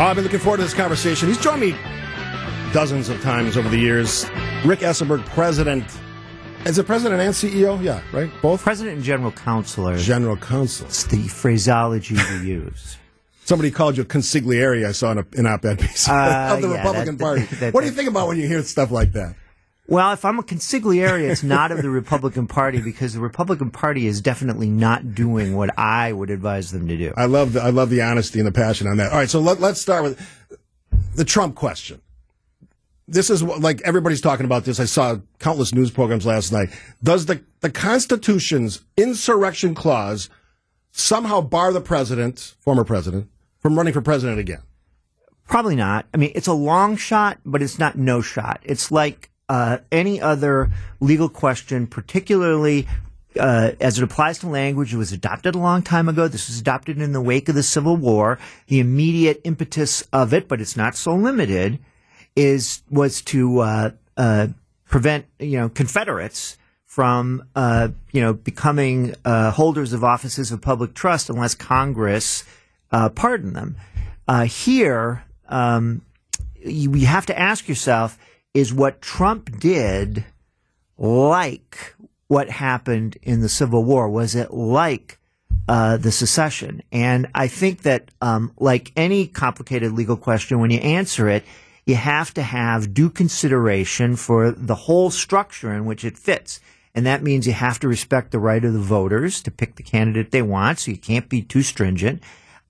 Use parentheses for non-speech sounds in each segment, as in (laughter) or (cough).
Oh, I've been looking forward to this conversation. He's joined me dozens of times over the years. Rick Esenberg, president. Is it president and CEO? Yeah, right? Both? President and general counselor. General counsel. It's the phraseology we (laughs) use. Somebody called you a consigliere, I saw in an op-ed piece Uh, (laughs) of the yeah, Republican that- Party. that- what do you think about when you hear stuff like that? Well, if I'm a consigliere, it's not of the Republican Party because the Republican Party is definitely not doing what I would advise them to do. I love the, I love the honesty and the passion on that. All right, so let, let's start with the Trump question. This is what, like everybody's talking about this. I saw countless news programs last night. Does the, the Constitution's insurrection clause somehow bar the president, former president, from running for president again? Probably not. I mean, it's a long shot, but it's not no shot. It's like uh, any other legal question, particularly uh, as it applies to language. It was adopted a long time ago. This was adopted in the wake of the Civil War. The immediate impetus of it, but it's not so limited, is was to uh, uh, prevent you know Confederates from uh, you know becoming uh, holders of offices of public trust unless Congress pardoned them. Here, um, you, you have to ask yourself: Is what Trump did like what happened in the Civil War? Was it like uh, the secession? And I think that, um, like any complicated legal question, when you answer it, you have to have due consideration for the whole structure in which it fits. And that means you have to respect the right of the voters to pick the candidate they want, so you can't be too stringent.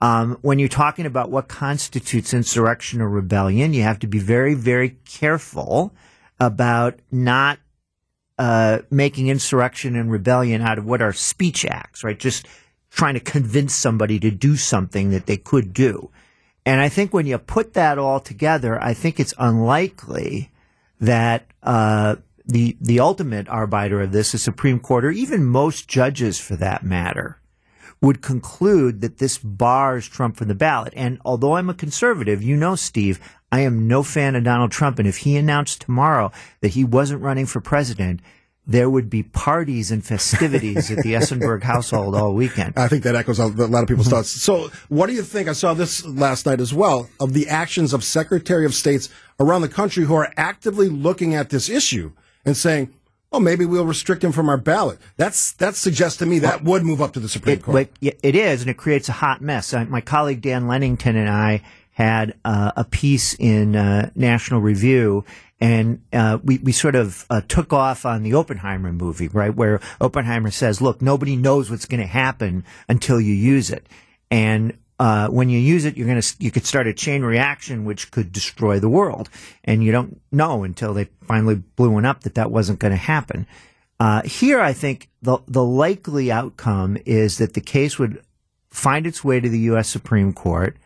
Um, when you're talking about what constitutes insurrection or rebellion, you have to be very, very careful about not uh, making insurrection and rebellion out of what are speech acts, right? Just trying to convince somebody to do something that they could do. And I think when you put that all together, I think it's unlikely that uh, the the ultimate arbiter of this, the Supreme Court, or even most judges for that matter, would conclude that this bars Trump from the ballot. And although I'm a conservative, you know, Steve, I am no fan of Donald Trump. And if he announced tomorrow that he wasn't running for president, there would be parties and festivities at the (laughs) Esenberg household all weekend. I think that echoes a lot of people's mm-hmm. thoughts. So, what do you think? I saw this last night as well of the actions of Secretary of States around the country who are actively looking at this issue and saying, "Oh, maybe we'll restrict him from our ballot." That's that suggests to me that would move up to the Supreme It, Court. but it is, and it creates a hot mess. My colleague Dan Lennington and I had uh, a piece in uh, National Review, and uh, we we sort of uh, took off on the Oppenheimer movie, right, where Oppenheimer says, "Look, nobody knows what's going to happen until you use it," and uh, when you use it, you're going to you could start a chain reaction which could destroy the world, and you don't know until they finally blew one up that that wasn't going to happen. Uh, here, I think the the likely outcome is that the case would find its way to the U.S. Supreme Court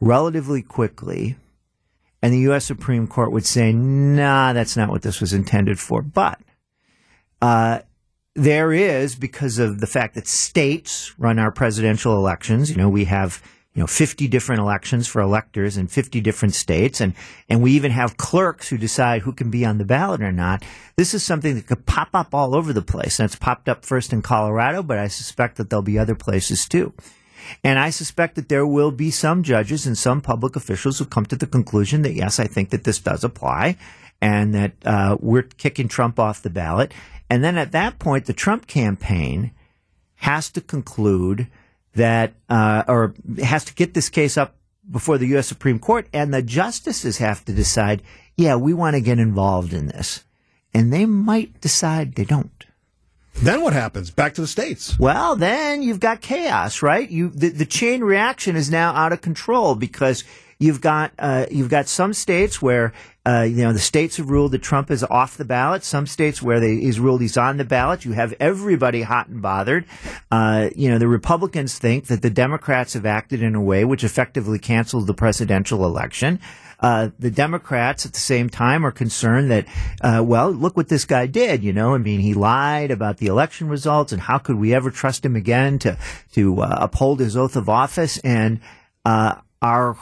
relatively quickly, and the U.S. Supreme Court would say, "Nah, that's not what this was intended for." But uh, there is because of the fact that states run our presidential elections. You know, we have you know 50 different elections for electors in 50 different states, and and we even have clerks who decide who can be on the ballot or not. This is something that could pop up all over the place, and it's popped up first in Colorado, but I suspect that there'll be other places too. And I suspect that there will be some judges and some public officials who come to the conclusion that yes, I think that this does apply, and that uh, we're kicking Trump off the ballot. And then at that point, the Trump campaign has to conclude that, uh, or has to get this case up before the U.S. Supreme Court, and the justices have to decide, yeah, we want to get involved in this. And they might decide they don't. then what happens? Back to the states. Well, then you've got chaos, right? You the, the chain reaction is now out of control because you've got uh, you've got some states where uh, you know the states have ruled that Trump is off the ballot. Some states where they, he's ruled he's on the ballot. You have everybody hot and bothered. Uh, you know the Republicans think that the Democrats have acted in a way which effectively canceled the presidential election. Uh, the Democrats at the same time are concerned that, uh, well, look what this guy did. You know, I mean, he lied about the election results, and how could we ever trust him again to to uh, uphold his oath of office? And uh, our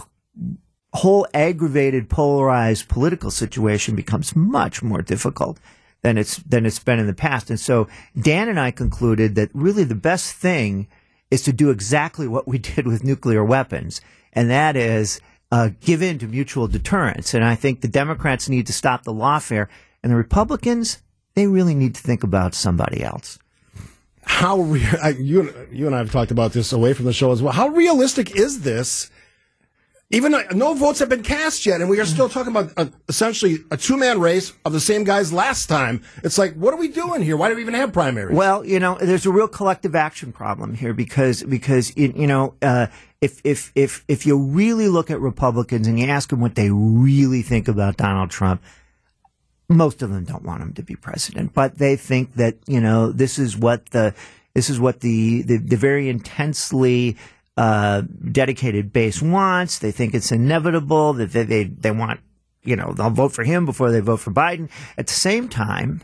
whole aggravated, polarized political situation becomes much more difficult than it's than it's been in the past. And so Dan and I concluded that really the best thing is to do exactly what we (laughs) did with nuclear weapons, and that is uh, give in to mutual deterrence. And I think the Democrats need to stop the lawfare, and the Republicans they really need to think about somebody else. How re- I, you you and I have talked about this away from the show as well. How realistic is this? Even though no votes have been cast yet, and we are still talking about a, essentially a two man race of the same guys last time. It's like, what are we doing here? Why do we even have primaries? Well, you know, there's a real collective action problem here because because you know uh, if if if if you really look at Republicans and you ask them what they really think about Donald Trump, most of them don't want him to be president, but they think that you know this is what the this is what the the, the very intensely uh, dedicated base wants. They think it's inevitable that they, they they want you know they'll vote for him before they vote for Biden. At the same time.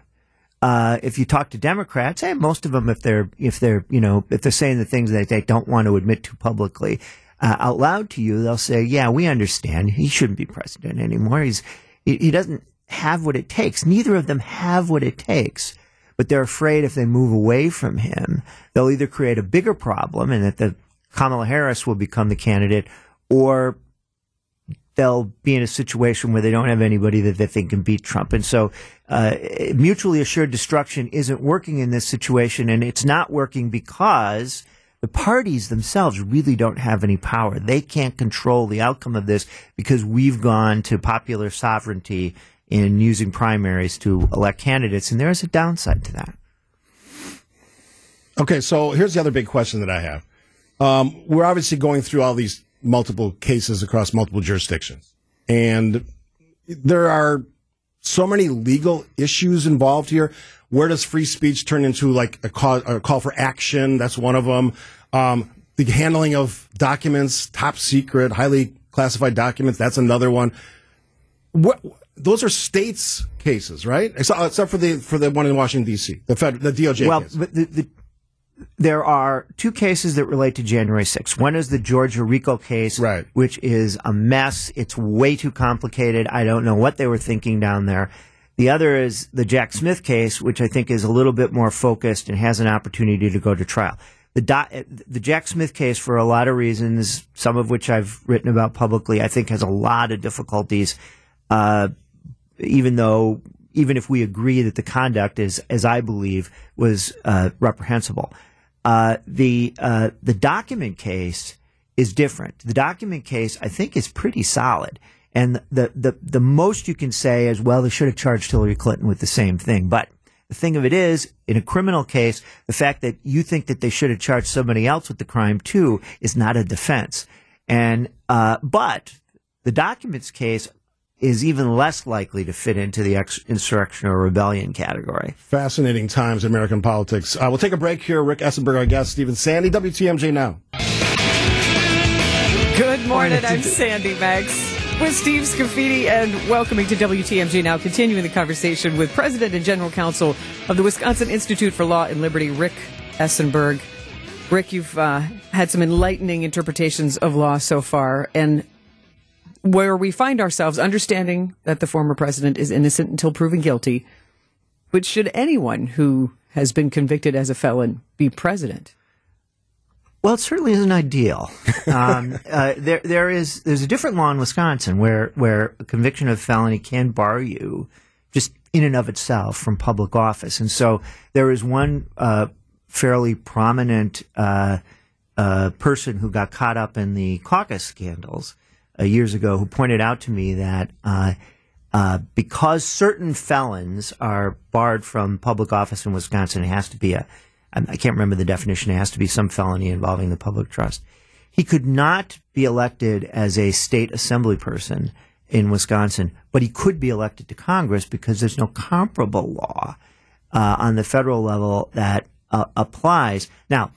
Uh, if you talk to Democrats, and most of them, if they're if they're you know if they're saying the things that they don't want to admit to publicly uh, out loud to you, they'll say, "Yeah, we understand. He shouldn't be president anymore. He's he, he doesn't have what it takes. Neither of them have what it takes, but they're afraid if they move away from him, they'll either create a bigger problem and that the Kamala Harris will become the candidate, or they'll be in a situation where they don't have anybody that they think can beat Trump. And so, uh, mutually assured destruction isn't working in this situation, and it's not working because the parties themselves really don't have any power. They can't control the outcome of this because we've gone to popular sovereignty in using primaries to elect candidates, and there is a downside to that. Okay, so here's the other big question that I have. Um, we're obviously going through all these multiple cases across multiple jurisdictions, and there are so many legal issues involved here. Where does free speech turn into like a call, a call for action? That's one of them. Um, the handling of documents, top secret, highly classified documents. That's another one. What, those are states cases, right? Except, except for the for the one in Washington D.C. the Fed, the DOJ. Well, the, the, there are two cases that relate to January 6th. One is the Georgia RICO case, Right. which is a mess. It's way too complicated. I don't know what they were thinking down there. The other is the Jack Smith case, which I think is a little bit more focused and has an opportunity to go to trial. The, do- the Jack Smith case, for a lot of reasons, some of which I've written about publicly, I think has a lot of difficulties. Uh, even though even if we agree that the conduct is, as I believe, was uh, reprehensible, uh, the uh, the document case is different. The document case, I think, is pretty solid, and the the the most you can say is, well, they should have charged Hillary Clinton with the same thing, but. The thing of it is, in a criminal case, the fact that you think that they should have charged somebody else with the crime too is not a defense. And uh, but the documents case is even less likely to fit into the ex- insurrection or rebellion category. Fascinating times in American politics. Uh, we'll take a break here. Rick Esenberg, our guest, Stephen Sandy, WTMJ now. Good morning. I'm Sandy Max with Steve Scafidi and welcoming to WTMJ now, continuing the conversation with President and General Counsel of the Wisconsin Institute for Law and Liberty, Rick Esenberg. Rick, you've uh, had some enlightening interpretations of law so far, and where we find ourselves understanding that the former president is innocent until proven guilty. But should anyone who has been convicted as a felon be president? Well, it certainly isn't ideal. Um, (laughs) uh, there, there is there's a different law in Wisconsin where where a conviction of felony can bar you just in and of itself from public office, and so there is one uh, fairly prominent uh, uh, person who got caught up in the caucus scandals years ago who pointed out to me that. Uh, uh, because certain felons are barred from public office in Wisconsin, it has to be a I can't remember the definition. It has to be some felony involving the public trust. He could not be elected as a state assembly person in Wisconsin, but he could be elected to Congress because there's no comparable law uh, on the federal level that uh, applies. Now,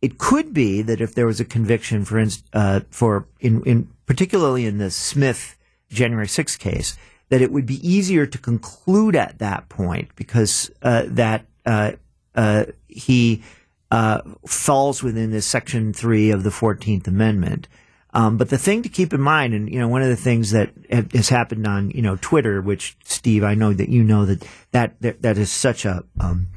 it could be that if there was a conviction for uh, for in, in particularly in the Smith January 6th case, that it would be easier to conclude at that point because uh, that uh, uh, he uh, falls within this Section Three of the Fourteenth Amendment. Um, but the thing to keep in mind, and you know, one of the things that has happened on you know Twitter, which Steve, I know that you know that that that, that is such a um,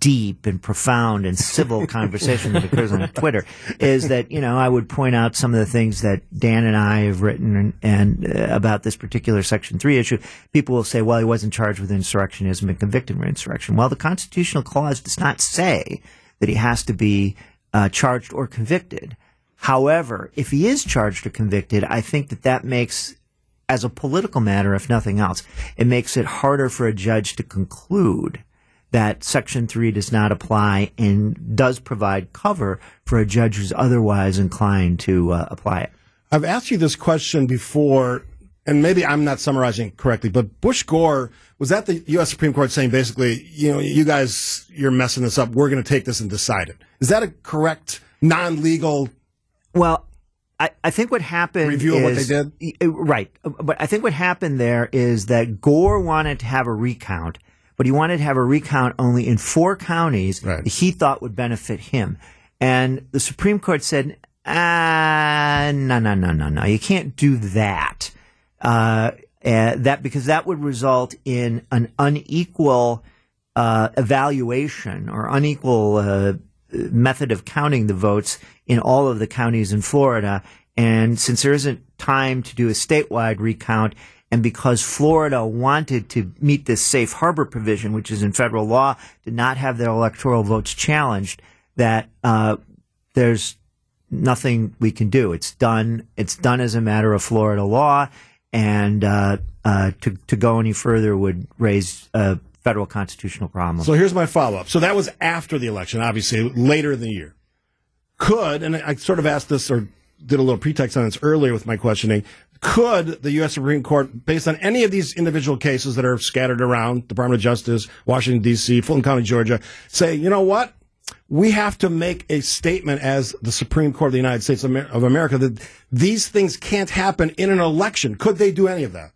deep and profound and civil (laughs) conversation that occurs on Twitter is that you know I would point out some of the things that Dan and I have written and, and uh, about this particular Section Three issue. People will say, "Well, he wasn't charged with insurrectionism he convicted of insurrection." Well, the constitutional clause does not say that he has to be uh, charged or convicted. However, if he is charged or convicted, I think that that makes as a political matter, if nothing else, it makes it harder for a judge to conclude that Section 3 does not apply and does provide cover for a judge who's otherwise inclined to uh, apply it. I've asked you this question before, and maybe I'm not summarizing correctly, but Bush Gore was that the U.S. Supreme Court saying basically, you know, you guys, you're messing this up. We're going to take this and decide it. Is that a correct, non legal? Well, I, I think what happened Review of what they is- y- Right. But I think what happened there is that Gore wanted to have a recount, but he wanted to have a recount only in four counties Right. that he thought would benefit him. And the Supreme Court said, ah, no, no, no, no, no. You can't do that. Uh, uh, that because that would result in an unequal uh, evaluation or unequal uh, method of counting the votes in all of the counties in Florida. And since there isn't time to do a statewide recount, and because Florida wanted to meet this safe harbor provision, which is in federal law, did not have their electoral votes challenged, that uh, there's nothing we can do. It's done. It's done as a matter of Florida law, and uh, uh, to to go any further would raise a federal constitutional problem. So here's my follow up. So that was after the election, obviously, later in the year. Could, and I sort of asked this or did a little pretext on this earlier with my questioning, could the U.S. Supreme Court, based on any of these individual cases that are scattered around, Department of Justice, Washington, D.C., Fulton County, Georgia, say, you know what? We have to make a statement as the Supreme Court of the United States of America that these things can't happen in an election. Could they do any of that?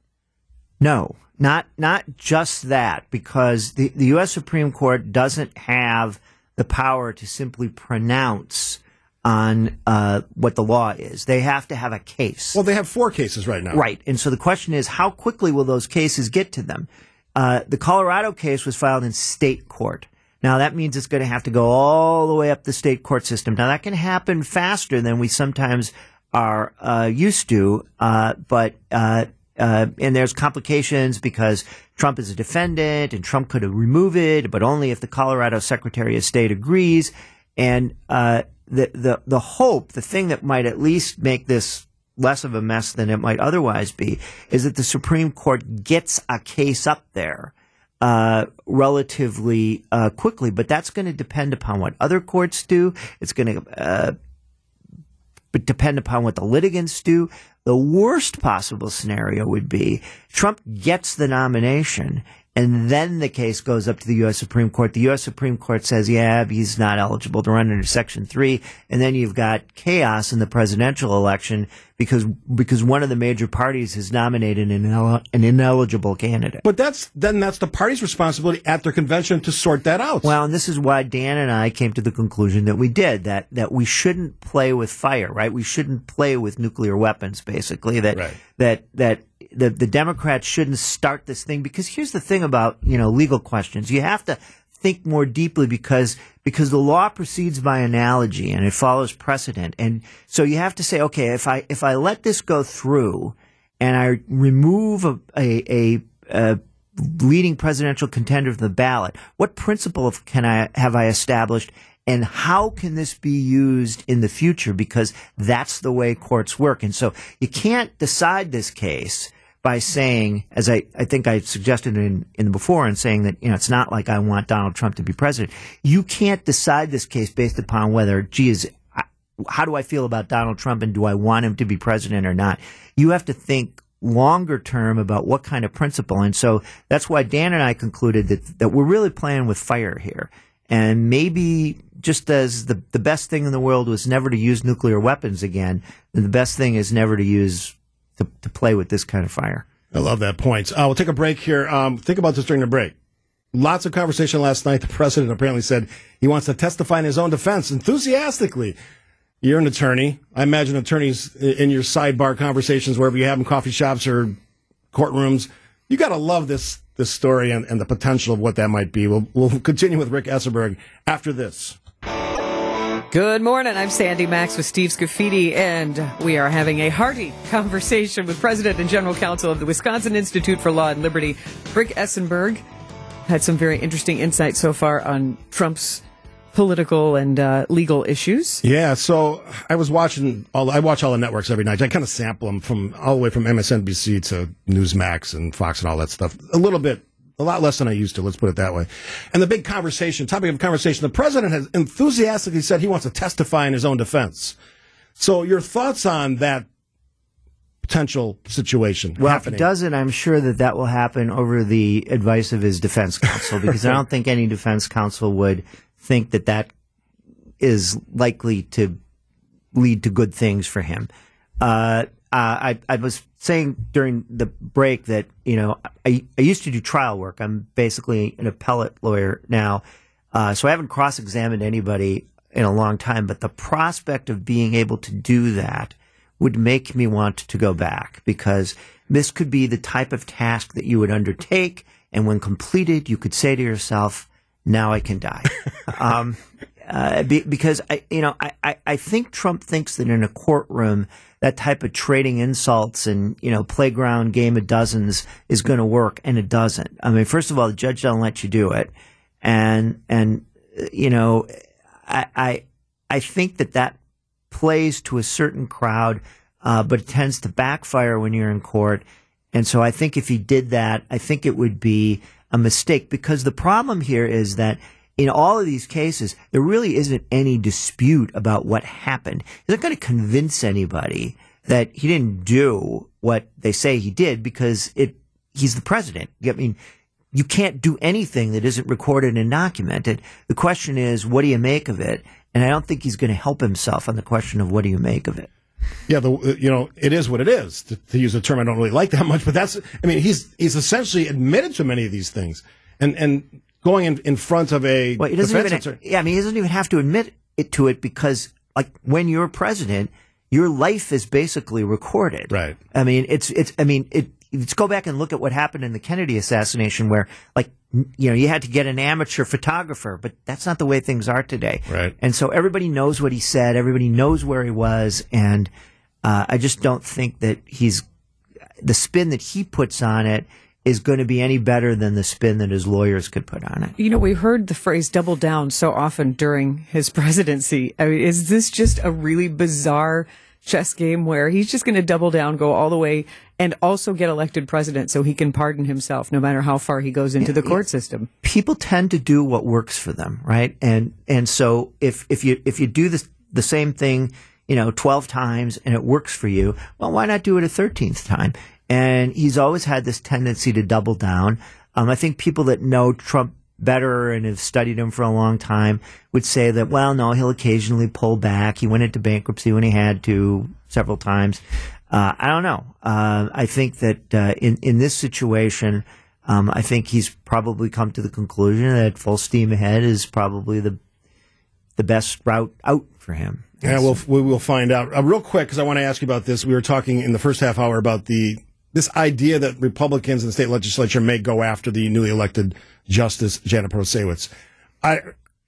No, not not just that, because the, the U.S. Supreme Court doesn't have the power to simply pronounce on uh, what the law is. They have to have a case. Well, they have four cases right now. Right. And so the question is, how quickly will those cases get to them? Uh, the Colorado case was filed in state court. Now that means it's going to have to go all the way up the state court system. Now that can happen faster than we sometimes are uh, used to, uh, but uh, uh, and there's complications because Trump is a defendant and Trump could remove it, but only if the Colorado Secretary of State agrees. And uh, the the the hope, the thing that might at least make this less of a mess than it might otherwise be, is that the Supreme Court gets a case up there uh, relatively uh, quickly. But that's going to depend upon what other courts do. It's going to uh, depend upon what the litigants do. The worst possible scenario would be Trump gets the nomination and then the case goes up to the U.S. Supreme Court. The U.S. Supreme Court says, yeah, he's not eligible to run under Section 3. And then you've got chaos in the presidential election because, because one of the major parties has nominated an, inel- an ineligible candidate. But that's then that's the party's responsibility at their convention to sort that out. Well, and this is why Dan and I came to the conclusion that we did that that we shouldn't play with fire, right? We shouldn't play with nuclear weapons, basically. That Right. that that the the Democrats shouldn't start this thing because here's the thing about you know legal questions: you have to think more deeply because because the law proceeds by analogy and it follows precedent, and so you have to say, okay, if I if I let this go through and I remove a a, a, a leading presidential contender from the ballot, what principle of, can I have I established, and how can this be used in the future? Because that's the way courts work, and so you can't decide this case by saying, as I, I think I suggested in, in before, and saying that you know it's not like I want Donald Trump to be president. You can't decide this case based upon whether, geez, I- how do I feel about Donald Trump and do I want him to be president or not? You have to think longer term about what kind of principle. And so that's why Dan and I concluded that, that we're really playing with fire here. And maybe just as the, the best thing in the world was never to use nuclear weapons again, the best thing is never to use, to, to play with this kind of fire. I love that point. Uh, we'll take a break here. Um, think about this during the break. Lots of conversation last night. The president apparently said he wants to testify in his own defense enthusiastically. You're an attorney. I imagine attorneys in your sidebar conversations, wherever you have them, coffee shops or courtrooms. You got to love this this story and, and the potential of what that might be. We'll, we'll continue with Rick Esenberg after this. Good morning. I'm Sandy Max with Steve Scafidi, and we are having a hearty conversation with President and General Counsel of the Wisconsin Institute for Law and Liberty, Rick Esenberg. Had some very interesting insights so far on Trump's political and uh, legal issues. Yeah, so I was watching all. I watch all the networks every night. I kind of sample them from all the way from MSNBC to Newsmax and Fox and all that stuff. A little bit a lot less than I used to. Let's put it that way. And the big conversation, topic of conversation, the president has enthusiastically said he wants to testify in his own defense. So your thoughts on that potential situation well, happening? if he doesn't, I'm sure that that will happen over the advice of his defense counsel because I don't (laughs) think any defense counsel would think that that is likely to lead to good things for him. Uh, I, I was saying during the break that you know I, I used to do trial work. I'm basically an appellate lawyer now, uh, so I haven't cross-examined anybody in a long time. But the prospect of being able to do that would make me want to go back because this could be the type of task that you would undertake, and when completed, you could say to yourself, "Now I can die." (laughs) um, uh, be, because I, you know, I, I, I think Trump thinks that in a courtroom that type of trading insults and you know playground game of dozens is going to work, and it doesn't. I mean, first of all, the judge don't let you do it, and and you know, I I, I think that that plays to a certain crowd, uh, but it tends to backfire when you're in court. And so I think if he did that, I think it would be a mistake because the problem here is that in all of these cases, there really isn't any dispute about what happened. He's not going to convince anybody that he didn't do what they say he did because it, he's the president. I mean, you can't do anything that isn't recorded and documented. The question is, what do you make of it? And I don't think he's going to help himself on the question of what do you make of it. Yeah, the uh, you know it is what it is to, to, use a term I don't really like that much, but that's I mean he's he's essentially admitted to many of these things, and and going in, in front of a well, he doesn't even, attorney. Yeah, I mean, he doesn't even have to admit it to it because, like, when you're president, your life is basically recorded. Right. I mean, it's it's. I mean, it. Let's go back and look at what happened in the Kennedy assassination, where, like, you know, you had to get an amateur photographer, but that's not the way things are today. Right. And so everybody knows what he said, everybody knows where he was, and uh, I just don't think that he's the spin that he puts on it is going to be any better than the spin that his lawyers could put on it. You know, we heard the phrase double down so often during his (laughs) presidency. I mean, is this just a really bizarre chess game where he's just going to double down, go all the way, and also get elected president so he can pardon himself no matter how far he goes into the court system? People tend to do what works for them, right? And and so if if you if you do this the same thing, you know, 12 times and it works for you, well, why not do it a 13th time? And he's always had this tendency to double down. Um, I think people that know Trump better and have studied him for a long time would say that, well, no, he'll occasionally pull back. He went into bankruptcy when he had to several times. Uh, I don't know. Uh, I think that uh, in in this situation, um, I think he's probably come to the conclusion that full steam ahead is probably the the best route out for him. Yeah, we'll we will find out uh, real quick because I want to ask you about this. We were talking in the first half hour about the this idea that Republicans in the state legislature may go after the newly elected Justice Janet Protasiewicz. I,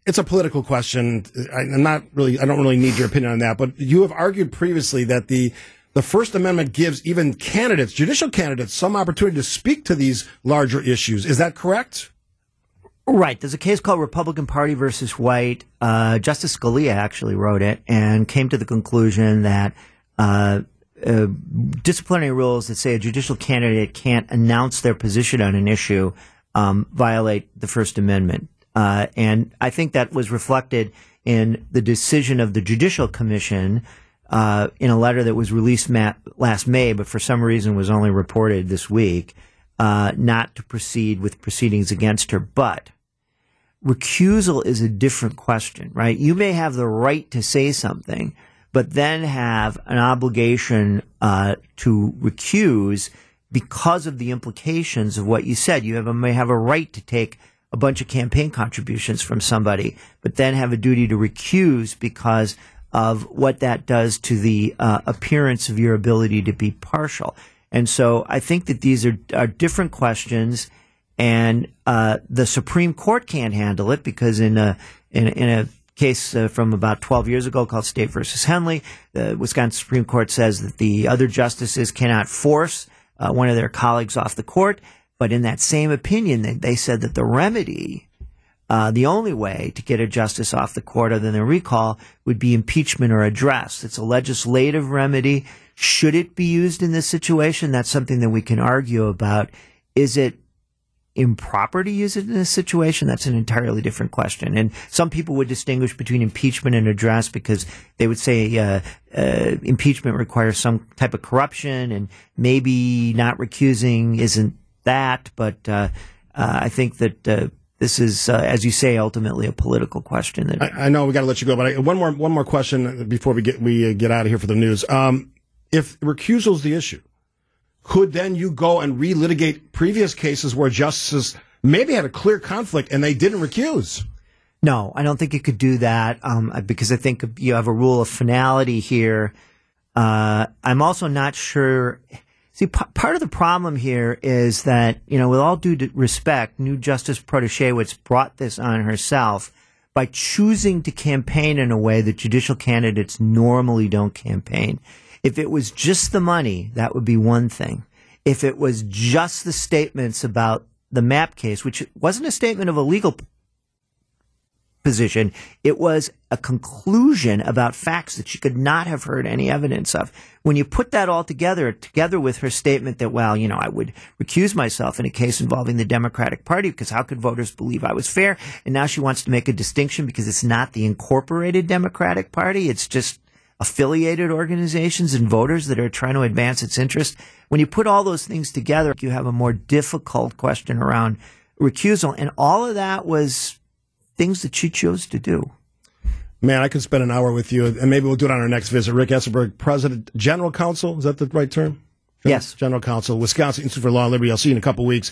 it's a political question. I, am not really, I don't really need your opinion on that, but you have argued previously that the, the First Amendment gives even candidates, judicial candidates, some opportunity to speak to these larger issues. Is that correct? Right. There's a case called Republican Party versus White. Uh, Justice Scalia actually wrote it and came to the conclusion that uh, uh, disciplinary rules that say a judicial candidate can't announce their position on an issue um, violate the First Amendment. Uh, and I think that was reflected in the decision of the Judicial Commission uh, in a letter that was released last May, but for some reason was only reported this week, uh, not to proceed with proceedings against her. But recusal is a different question, right? You may have the right to say something, but then have an obligation uh, to recuse because of the implications of what you said. You have a, may have a right to take a bunch of campaign contributions from somebody, but then have a duty to recuse because of what that does to the uh, appearance of your ability to be partial. And so I think that these are, are different questions. and uh, the Supreme Court can't handle it because in a in, in a case uh, from about 12 years ago called State versus Henley, the Wisconsin Supreme Court says that the other justices cannot force uh, one of their colleagues off the court. But in that same opinion, they, they said that the remedy uh, the only way to get a justice off the court other than a recall would be impeachment or address. It's a legislative remedy. Should it be used in this situation? That's something that we can argue about. Is it improper to use it in this situation? That's an entirely different question. And some people would distinguish between impeachment and address because they would say uh, uh, impeachment requires some type of corruption, and maybe not recusing isn't that. But uh, uh, I think that uh, this is, uh, as you say, ultimately a political question. That I, I know we got to let you go, but I, one more one more question before we get we get out of here for the news. Um, if recusal is the issue, could then you go and relitigate previous cases where justices maybe had a clear conflict and they didn't recuse? No, I don't think you could do that um, because I think you have a rule of finality here. Uh, I'm also not sure. See, p- part of the problem here is that, you know, with all due respect, new Justice Protasiewicz brought this on herself by choosing to campaign in a way that judicial candidates normally don't campaign. If it was just the money, that would be one thing. If it was just the statements about the map case, which wasn't a statement of a legal position. It was a conclusion about facts that she could not have heard any evidence of. When you put that all together, together with her statement that, well, you know, I would recuse myself in a case involving the Democratic Party because how could voters believe I was fair? And now she wants to make a distinction because it's not the incorporated Democratic Party. It's just affiliated organizations and voters that are trying to advance its interest. When you put all those things together, you have a more difficult question around recusal. And all of that was things that she chose to do. Man, I could spend an hour with you, and maybe we'll do it on our next visit. Rick Esenberg, President, General Counsel, is that the right term? Yes. General Counsel, Wisconsin Institute for Law and Liberty. I'll see you in a couple weeks.